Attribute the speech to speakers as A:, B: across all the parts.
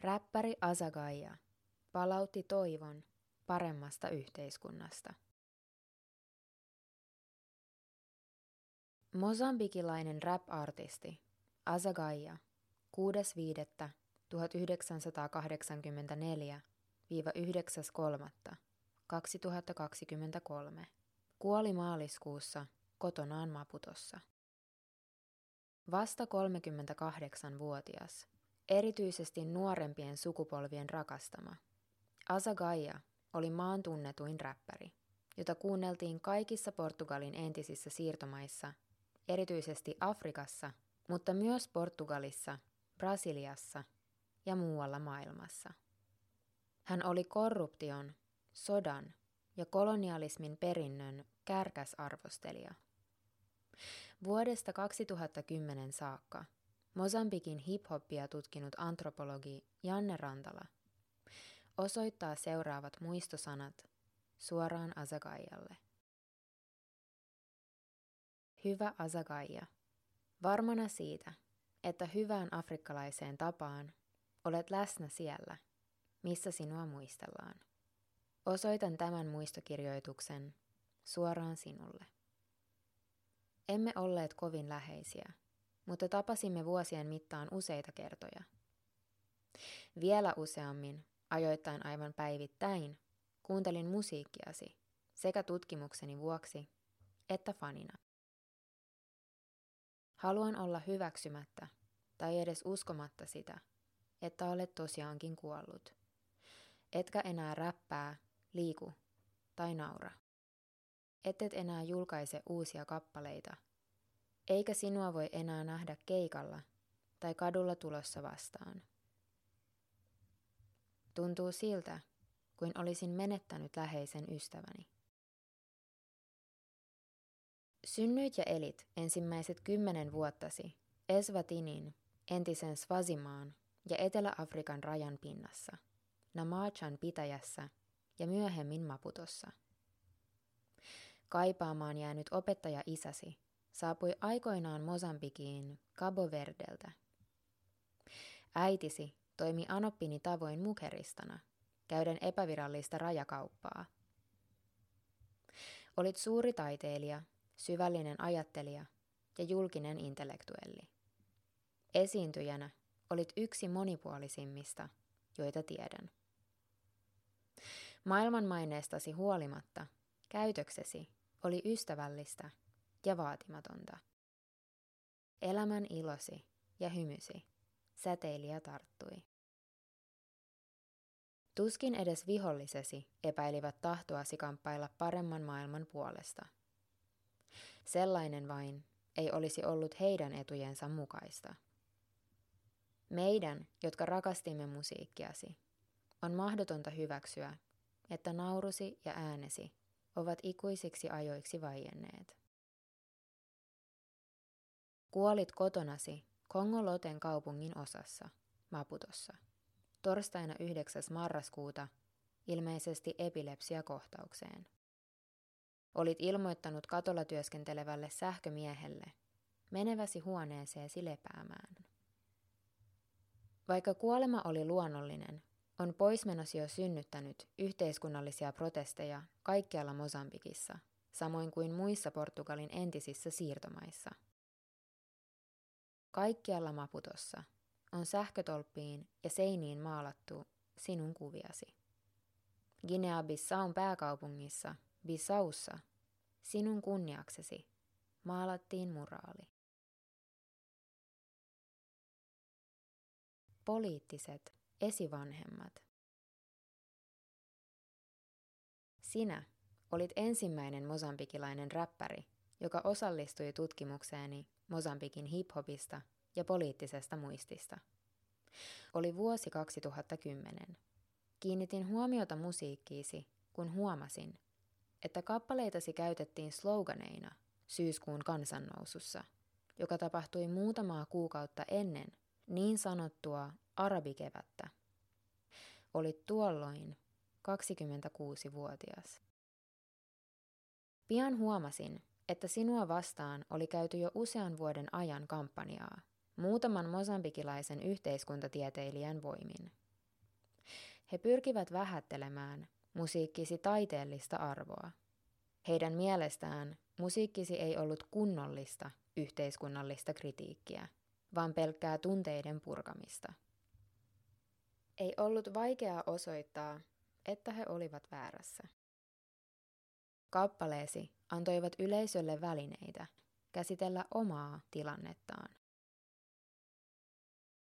A: Räppäri Azagaya palautti toivon paremmasta yhteiskunnasta. Mosambikilainen rap-artisti Azagaya 6.5.1984-9.3.2023 kuoli maaliskuussa kotonaan Maputossa. Vasta 38-vuotias, erityisesti nuorempien sukupolvien rakastama, Azagaya oli maan tunnetuin räppäri, jota kuunneltiin kaikissa Portugalin entisissä siirtomaissa, erityisesti Afrikassa, mutta myös Portugalissa, Brasiliassa ja muualla maailmassa. Hän oli korruption, sodan ja kolonialismin perinnön kärkäsarvostelija. Vuodesta 2010 saakka Mosambikin hip-hoppia tutkinut antropologi Janne Rantala osoittaa seuraavat muistosanat suoraan Azagaijalle. Hyvä Azagaija, varmana siitä, että hyvään afrikkalaiseen tapaan olet läsnä siellä, missä sinua muistellaan. Osoitan tämän muistokirjoituksen suoraan sinulle. Emme olleet kovin läheisiä, mutta tapasimme vuosien mittaan useita kertoja. Vielä useammin, ajoittain aivan päivittäin, kuuntelin musiikkiasi sekä tutkimukseni vuoksi että fanina. Haluan olla hyväksymättä tai edes uskomatta sitä, että olet tosiaankin kuollut. Etkä enää räppää, liiku tai naura. Ettet enää julkaise uusia kappaleita, eikä sinua voi enää nähdä keikalla tai kadulla tulossa vastaan. Tuntuu siltä, kuin olisin menettänyt läheisen ystäväni. Synnyit ja elit ensimmäiset kymmenen vuottasi Eswatinin, entisen Svazimaan ja Etelä-Afrikan rajan pinnassa, Namachan pitäjässä ja myöhemmin Maputossa. Kaipaamaan jäänyt opettaja isäsi saapui aikoinaan Mosambikiin Cabo Verdeltä. Äitisi toimi Anoppini tavoin mukeristana, käyden epävirallista rajakauppaa. Olit suuri taiteilija, syvällinen ajattelija ja julkinen intellektuelli. Esiintyjänä olit yksi monipuolisimmista, joita tiedän. Maailmanmaineestasi huolimatta käytöksesi oli ystävällistä ja vaatimatonta. Elämän ilosi ja hymysi säteili ja tarttui. Tuskin edes vihollisesi epäilivät tahtoasi kamppailla paremman maailman puolesta. Sellainen vain ei olisi ollut heidän etujensa mukaista. Meidän, jotka rakastimme musiikkiasi, on mahdotonta hyväksyä, että naurusi ja äänesi ovat ikuisiksi ajoiksi vaienneet. Kuolit kotonasi Kongoloten kaupungin osassa, Maputossa, torstaina 9. marraskuuta, ilmeisesti epilepsiakohtaukseen. Olit ilmoittanut katolla työskentelevälle sähkömiehelle meneväsi huoneeseesi lepäämään. Vaikka kuolema oli luonnollinen, on poismenosi jo synnyttänyt yhteiskunnallisia protesteja kaikkialla Mosambikissa, samoin kuin muissa Portugalin entisissä siirtomaissa. Kaikkialla Maputossa on sähkötolppiin ja seiniin maalattu sinun kuviasi. Guinea-Bissaun pääkaupungissa, Bissaussa, sinun kunniaksesi maalattiin muraali. Poliittiset esivanhemmat. Sinä olit ensimmäinen mosambikilainen räppäri, joka osallistui tutkimukseeni Mosambikin hiphopista ja poliittisesta muistista. Oli vuosi 2010. Kiinnitin huomiota musiikkiisi, kun huomasin, että kappaleitasi käytettiin sloganeina syyskuun kansannousussa, joka tapahtui muutamaa kuukautta ennen niin sanottua arabikevättä. Olit tuolloin 26-vuotias. Pian huomasin, että sinua vastaan oli käyty jo usean vuoden ajan kampanjaa, muutaman mosambikilaisen yhteiskuntatieteilijän voimin. he pyrkivät vähättelemään musiikkisi taiteellista arvoa. Heidän mielestään musiikkisi ei ollut kunnollista yhteiskunnallista kritiikkiä, vaan pelkkää tunteiden purkamista. Ei ollut vaikeaa osoittaa, että he olivat väärässä. Kappaleesi antoivat yleisölle välineitä käsitellä omaa tilannettaan.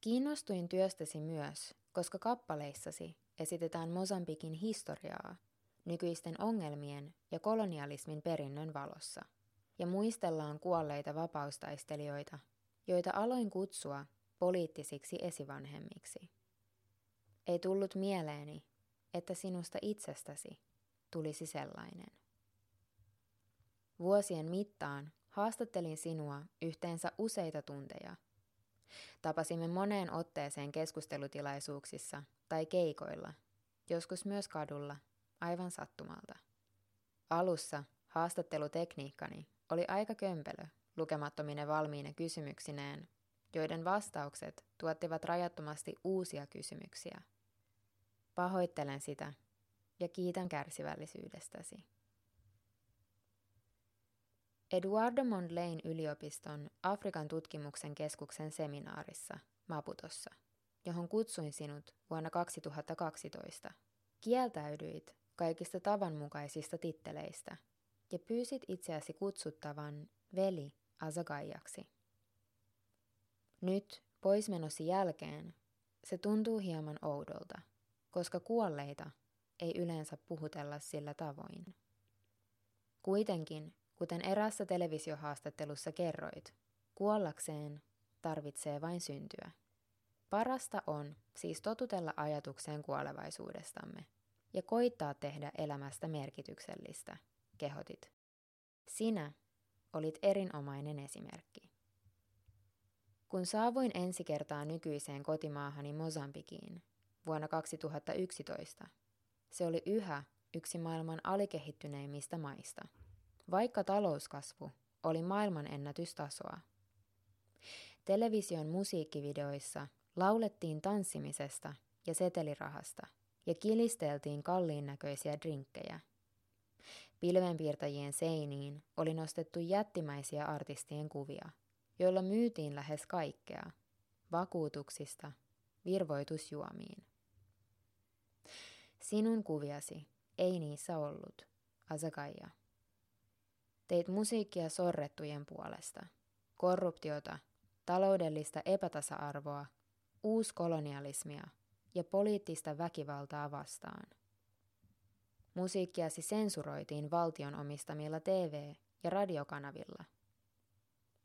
A: Kiinnostuin työstäsi myös, koska kappaleissasi esitetään Mosambikin historiaa nykyisten ongelmien ja kolonialismin perinnön valossa, ja muistellaan kuolleita vapaustaistelijoita, joita aloin kutsua poliittisiksi esivanhemmiksi. Ei tullut mieleeni, että sinusta itsestäsi tulisi sellainen. Vuosien mittaan haastattelin sinua yhteensä useita tunteja. Tapasimme moneen otteeseen keskustelutilaisuuksissa tai keikoilla, joskus myös kadulla, aivan sattumalta. Alussa haastattelutekniikkani oli aika kömpelö lukemattomine valmiine kysymyksineen, joiden vastaukset tuottivat rajattomasti uusia kysymyksiä. Pahoittelen sitä ja kiitän kärsivällisyydestäsi. Eduardo Mondlain yliopiston Afrikan tutkimuksen keskuksen seminaarissa Maputossa, johon kutsuin sinut vuonna 2012, kieltäydyit kaikista tavanmukaisista titteleistä ja pyysit itseäsi kutsuttavan veli Azagaijaksi. Nyt, poismenosi jälkeen, se tuntuu hieman oudolta, koska kuolleita ei yleensä puhutella sillä tavoin. Kuitenkin Kuten erässä televisiohaastattelussa kerroit, kuollakseen tarvitsee vain syntyä. Parasta on siis totutella ajatukseen kuolevaisuudestamme ja koittaa tehdä elämästä merkityksellistä, kehotit. Sinä olit erinomainen esimerkki. Kun saavuin ensi kertaa nykyiseen kotimaahani Mosambikiin vuonna 2011, se oli yhä yksi maailman alikehittyneimmistä maista – vaikka talouskasvu oli maailman ennätystasoa. Television musiikkivideoissa laulettiin tanssimisesta ja setelirahasta ja kilisteltiin kalliin näköisiä drinkkejä. Pilvenpiirtäjien seiniin oli nostettu jättimäisiä artistien kuvia, joilla myytiin lähes kaikkea, vakuutuksista virvoitusjuomiin. Sinun kuviasi ei niissä ollut, Azagaia. Teit musiikkia sorrettujen puolesta, korruptiota, taloudellista epätasa-arvoa, uuskolonialismia ja poliittista väkivaltaa vastaan. Musiikkiasi sensuroitiin valtion omistamilla TV- ja radiokanavilla.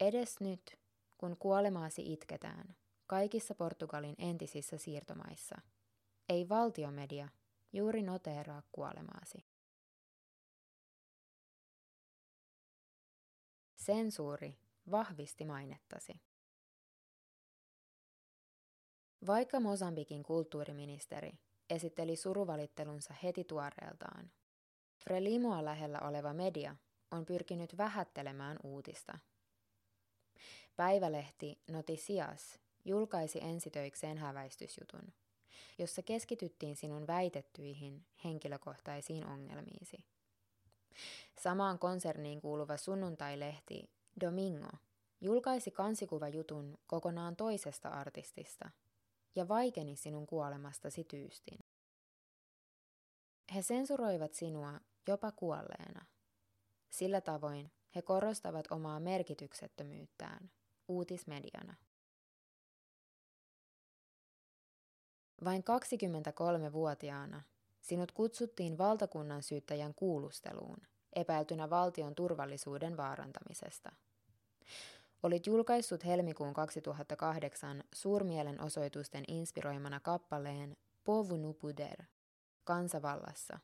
A: Edes nyt, kun kuolemaasi itketään kaikissa Portugalin entisissä siirtomaissa, ei valtiomedia juuri noteeraa kuolemaasi. Sensuuri vahvisti mainettasi. Vaikka Mosambikin kulttuuriministeri esitteli suruvalittelunsa heti tuoreeltaan, Frelimoa lähellä oleva media on pyrkinyt vähättelemään uutista. Päivälehti Noticias julkaisi ensitöikseen häväistysjutun, jossa keskityttiin sinun väitettyihin henkilökohtaisiin ongelmiisi. Samaan konserniin kuuluva sunnuntailehti Domingo julkaisi kansikuvajutun kokonaan toisesta artistista ja vaikeni sinun kuolemastasi tyystin. He sensuroivat sinua jopa kuolleena. Sillä tavoin he korostavat omaa merkityksettömyyttään uutismediana. Vain 23-vuotiaana Sinut kutsuttiin valtakunnan syyttäjän kuulusteluun, epäiltynä valtion turvallisuuden vaarantamisesta. Olit julkaissut helmikuun 2008 suurmielenosoitusten inspiroimana kappaleen Povu Nupuder, kansavallassa.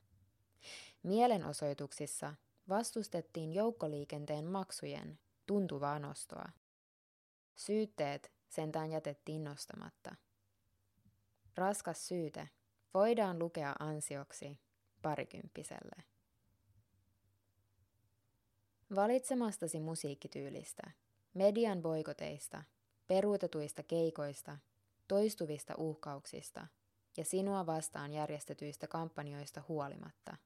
A: Mielenosoituksissa vastustettiin joukkoliikenteen maksujen tuntuvaa nostoa. Syytteet sentään jätettiin nostamatta. Raskas syyte voidaan lukea ansioksi parikymppiselle. Valitsemastasi musiikkityylistä, median boikoteista, peruutetuista keikoista, toistuvista uhkauksista ja sinua vastaan järjestetyistä kampanjoista huolimatta.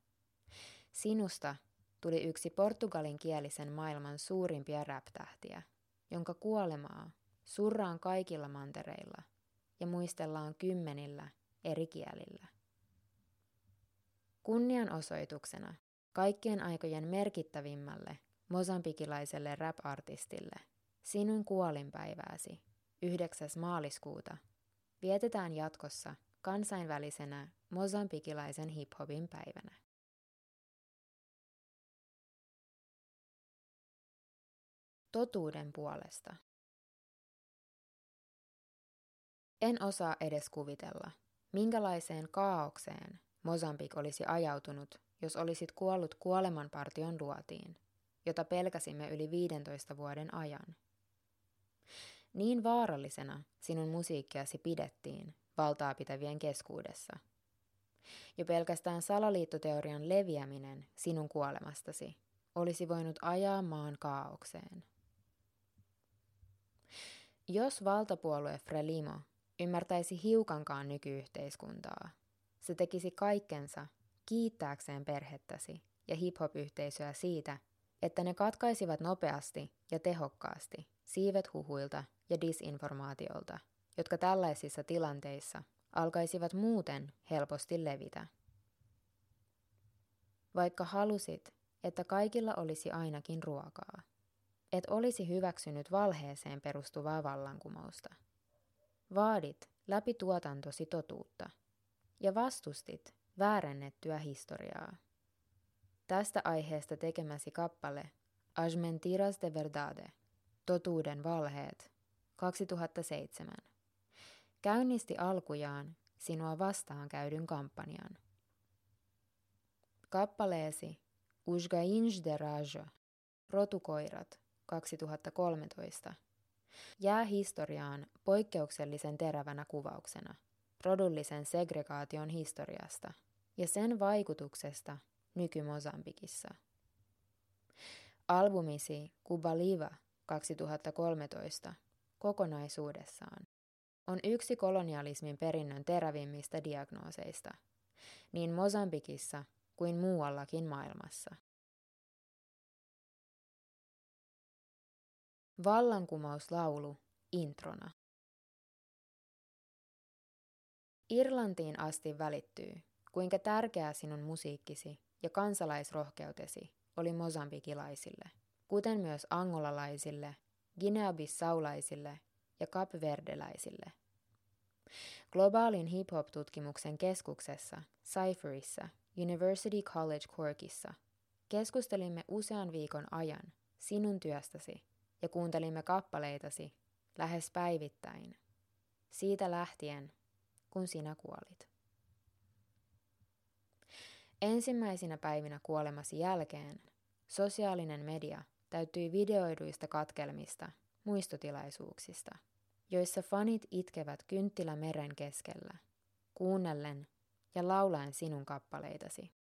A: Sinusta tuli yksi portugalin kielisen maailman suurimpia rap-tähtiä, jonka kuolemaa surraan kaikilla mantereilla ja muistellaan kymmenillä eri kielillä. Kunnianosoituksena kaikkien aikojen merkittävimmälle mosambikilaiselle rap-artistille sinun kuolinpäivääsi 9. maaliskuuta vietetään jatkossa kansainvälisenä mosambikilaisen hiphopin päivänä. Totuuden puolesta. En osaa edes kuvitella, minkälaiseen kaaukseen Mosambik olisi ajautunut, jos olisit kuollut kuolemanpartion luotiin, jota pelkäsimme yli 15 vuoden ajan. Niin vaarallisena sinun musiikkiasi pidettiin valtaa pitävien keskuudessa. Jo pelkästään salaliittoteorian leviäminen sinun kuolemastasi olisi voinut ajaa maan kaaukseen. Jos valtapuolue Frelimo ymmärtäisi hiukankaan nykyyhteiskuntaa, se tekisi kaikkensa kiittääkseen perhettäsi ja hip-hop-yhteisöä siitä, että ne katkaisivat nopeasti ja tehokkaasti siivet huhuilta ja disinformaatiolta, jotka tällaisissa tilanteissa alkaisivat muuten helposti levitä. Vaikka halusit, että kaikilla olisi ainakin ruokaa, et olisi hyväksynyt valheeseen perustuvaa vallankumousta. Vaadit läpi tuotantosi totuutta ja vastustit väärennettyä historiaa. Tästä aiheesta tekemäsi kappale As mentiras de verdade, totuuden valheet, 2007, käynnisti alkujaan sinua vastaan käydyn kampanjan. Kappaleesi Usgainj de Rajo, rotukoirat, 2013, jää historiaan poikkeuksellisen terävänä kuvauksena rodullisen segregaation historiasta ja sen vaikutuksesta nyky-Mosambikissa. Albumisi Cuba Liva 2013 kokonaisuudessaan on yksi kolonialismin perinnön terävimmistä diagnooseista, niin Mosambikissa kuin muuallakin maailmassa. Vallankumouslaulu introna. Irlantiin asti välittyy, kuinka tärkeää sinun musiikkisi ja kansalaisrohkeutesi oli mosambikilaisille, kuten myös angolalaisille, guinea-bissaulaisille ja kapverdeläisille. Globaalin hip-hop-tutkimuksen keskuksessa, Cypherissa, University College Corkissa, keskustelimme usean viikon ajan sinun työstäsi ja kuuntelimme kappaleitasi lähes päivittäin. Siitä lähtien, kun sinä kuolit. Ensimmäisinä päivinä kuolemasi jälkeen sosiaalinen media täyttyi videoiduista katkelmista muistotilaisuuksista, joissa fanit itkevät kynttilä meren keskellä, kuunnellen ja laulaen sinun kappaleitasi.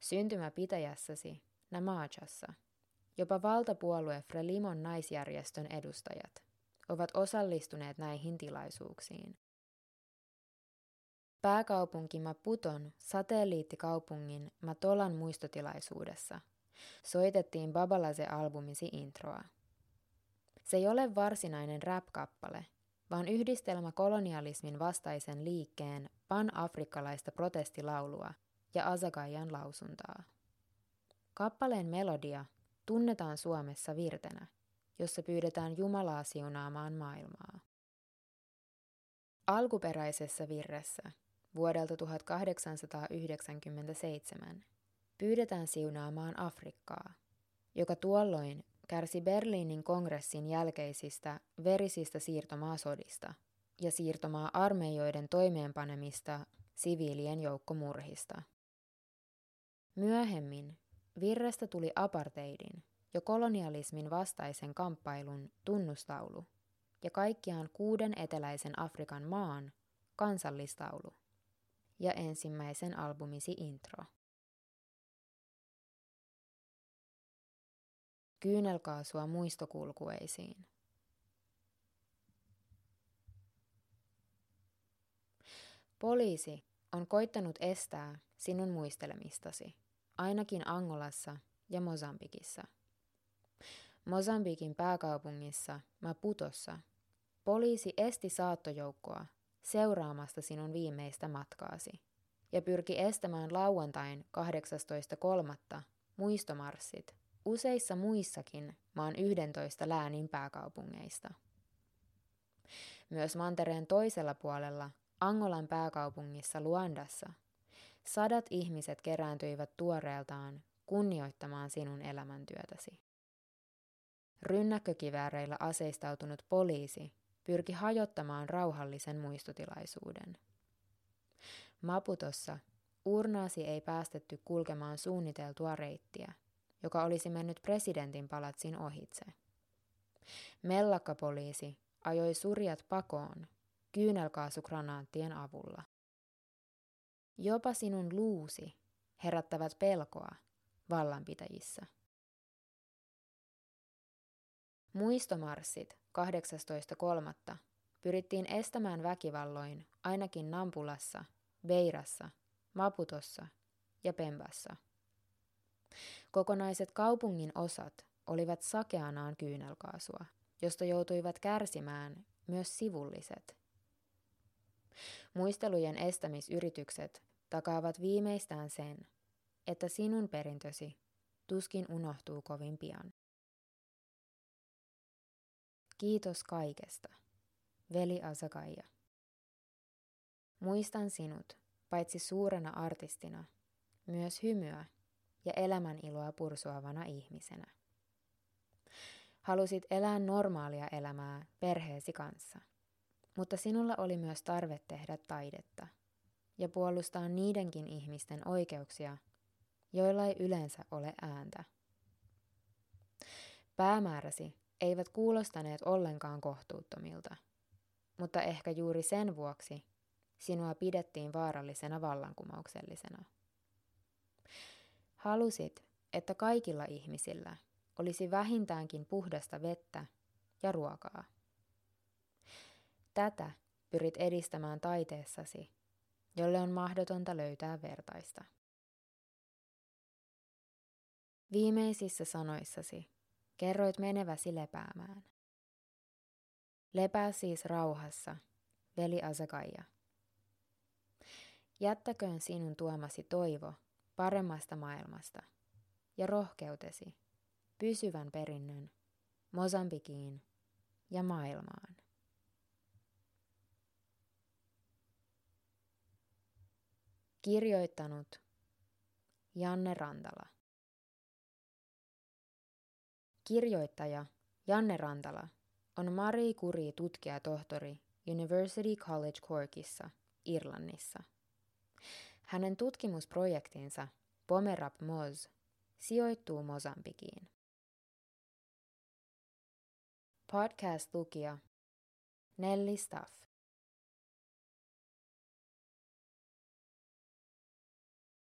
A: Syntymäpitäjässäsi Namachassa jopa valtapuolue Frelimon naisjärjestön edustajat ovat osallistuneet näihin tilaisuuksiin. Pääkaupunki Maputon satelliittikaupungin Matolan muistotilaisuudessa soitettiin Babalase-albumisi introa. Se ei ole varsinainen rap-kappale, vaan yhdistelmä kolonialismin vastaisen liikkeen pan-afrikkalaista protestilaulua ja Azagajan lausuntaa. Kappaleen melodia tunnetaan Suomessa virtenä, jossa pyydetään Jumalaa siunaamaan maailmaa. Alkuperäisessä virressä vuodelta 1897 pyydetään siunaamaan Afrikkaa, joka tuolloin kärsi Berliinin kongressin jälkeisistä verisistä siirtomaasodista ja siirtomaa armeijoiden toimeenpanemista siviilien joukkomurhista. Myöhemmin virrestä tuli apartheidin jo kolonialismin vastaisen kamppailun tunnustaulu ja kaikkiaan kuuden eteläisen Afrikan maan kansallistaulu ja ensimmäisen albumisi intro. Kyynelkaasua muistokulkueisiin. Poliisi on koittanut estää sinun muistelemistasi, ainakin Angolassa ja Mosambikissa. Mosambikin pääkaupungissa Maputossa poliisi esti saattojoukkoa seuraamasta sinun viimeistä matkaasi ja pyrki estämään lauantain 18.3. muistomarssit useissa muissakin maan 11 läänin pääkaupungeista. Myös mantereen toisella puolella, Angolan pääkaupungissa Luandassa, sadat ihmiset kerääntyivät tuoreeltaan kunnioittamaan sinun elämäntyötäsi. Rynnäkkökivääreillä aseistautunut poliisi pyrki hajottamaan rauhallisen muistotilaisuuden. Maputossa urnaasi ei päästetty kulkemaan suunniteltua reittiä, joka olisi mennyt presidentin palatsin ohitse. Mellakkapoliisi ajoi surjat pakoon kyynelkaasukranaattien avulla. Jopa sinun luusi herättävät pelkoa vallanpitäjissä. Muistomarssit 18.3. pyrittiin estämään väkivalloin ainakin Nampulassa, Beirassa, Maputossa ja Pembassa. Kokonaiset kaupungin osat olivat sakeanaan kyynelkaasua, josta joutuivat kärsimään myös sivulliset. Muistelujen estämisyritykset takaavat viimeistään sen, että sinun perintösi tuskin unohtuu kovin pian. Kiitos kaikesta, veli Asakaija. Muistan sinut paitsi suurena artistina, myös hymyä ja elämäniloa pursuavana ihmisenä. Halusit elää normaalia elämää perheesi kanssa, mutta sinulla oli myös tarve tehdä taidetta ja puolustaa niidenkin ihmisten oikeuksia, joilla ei yleensä ole ääntä. Päämääräsi eivät kuulostaneet ollenkaan kohtuuttomilta, mutta ehkä juuri sen vuoksi sinua pidettiin vaarallisena vallankumouksellisena. Halusit, että kaikilla ihmisillä olisi vähintäänkin puhdasta vettä ja ruokaa. Tätä pyrit edistämään taiteessasi, jolle on mahdotonta löytää vertaista. Viimeisissä sanoissasi kerroit meneväsi lepäämään. Lepää siis rauhassa, veli Asakaija. Jättäköön sinun tuomasi toivo paremmasta maailmasta ja rohkeutesi pysyvän perinnön Mosambikiin ja maailmaan. Kirjoittanut Janne Rantala. Kirjoittaja Janne Rantala on Marie Curie tutkijatohtori University College Corkissa, Irlannissa. Hänen tutkimusprojektinsa Pomerap Moz sijoittuu Mosambikiin. Podcast-lukija Nelly Staff.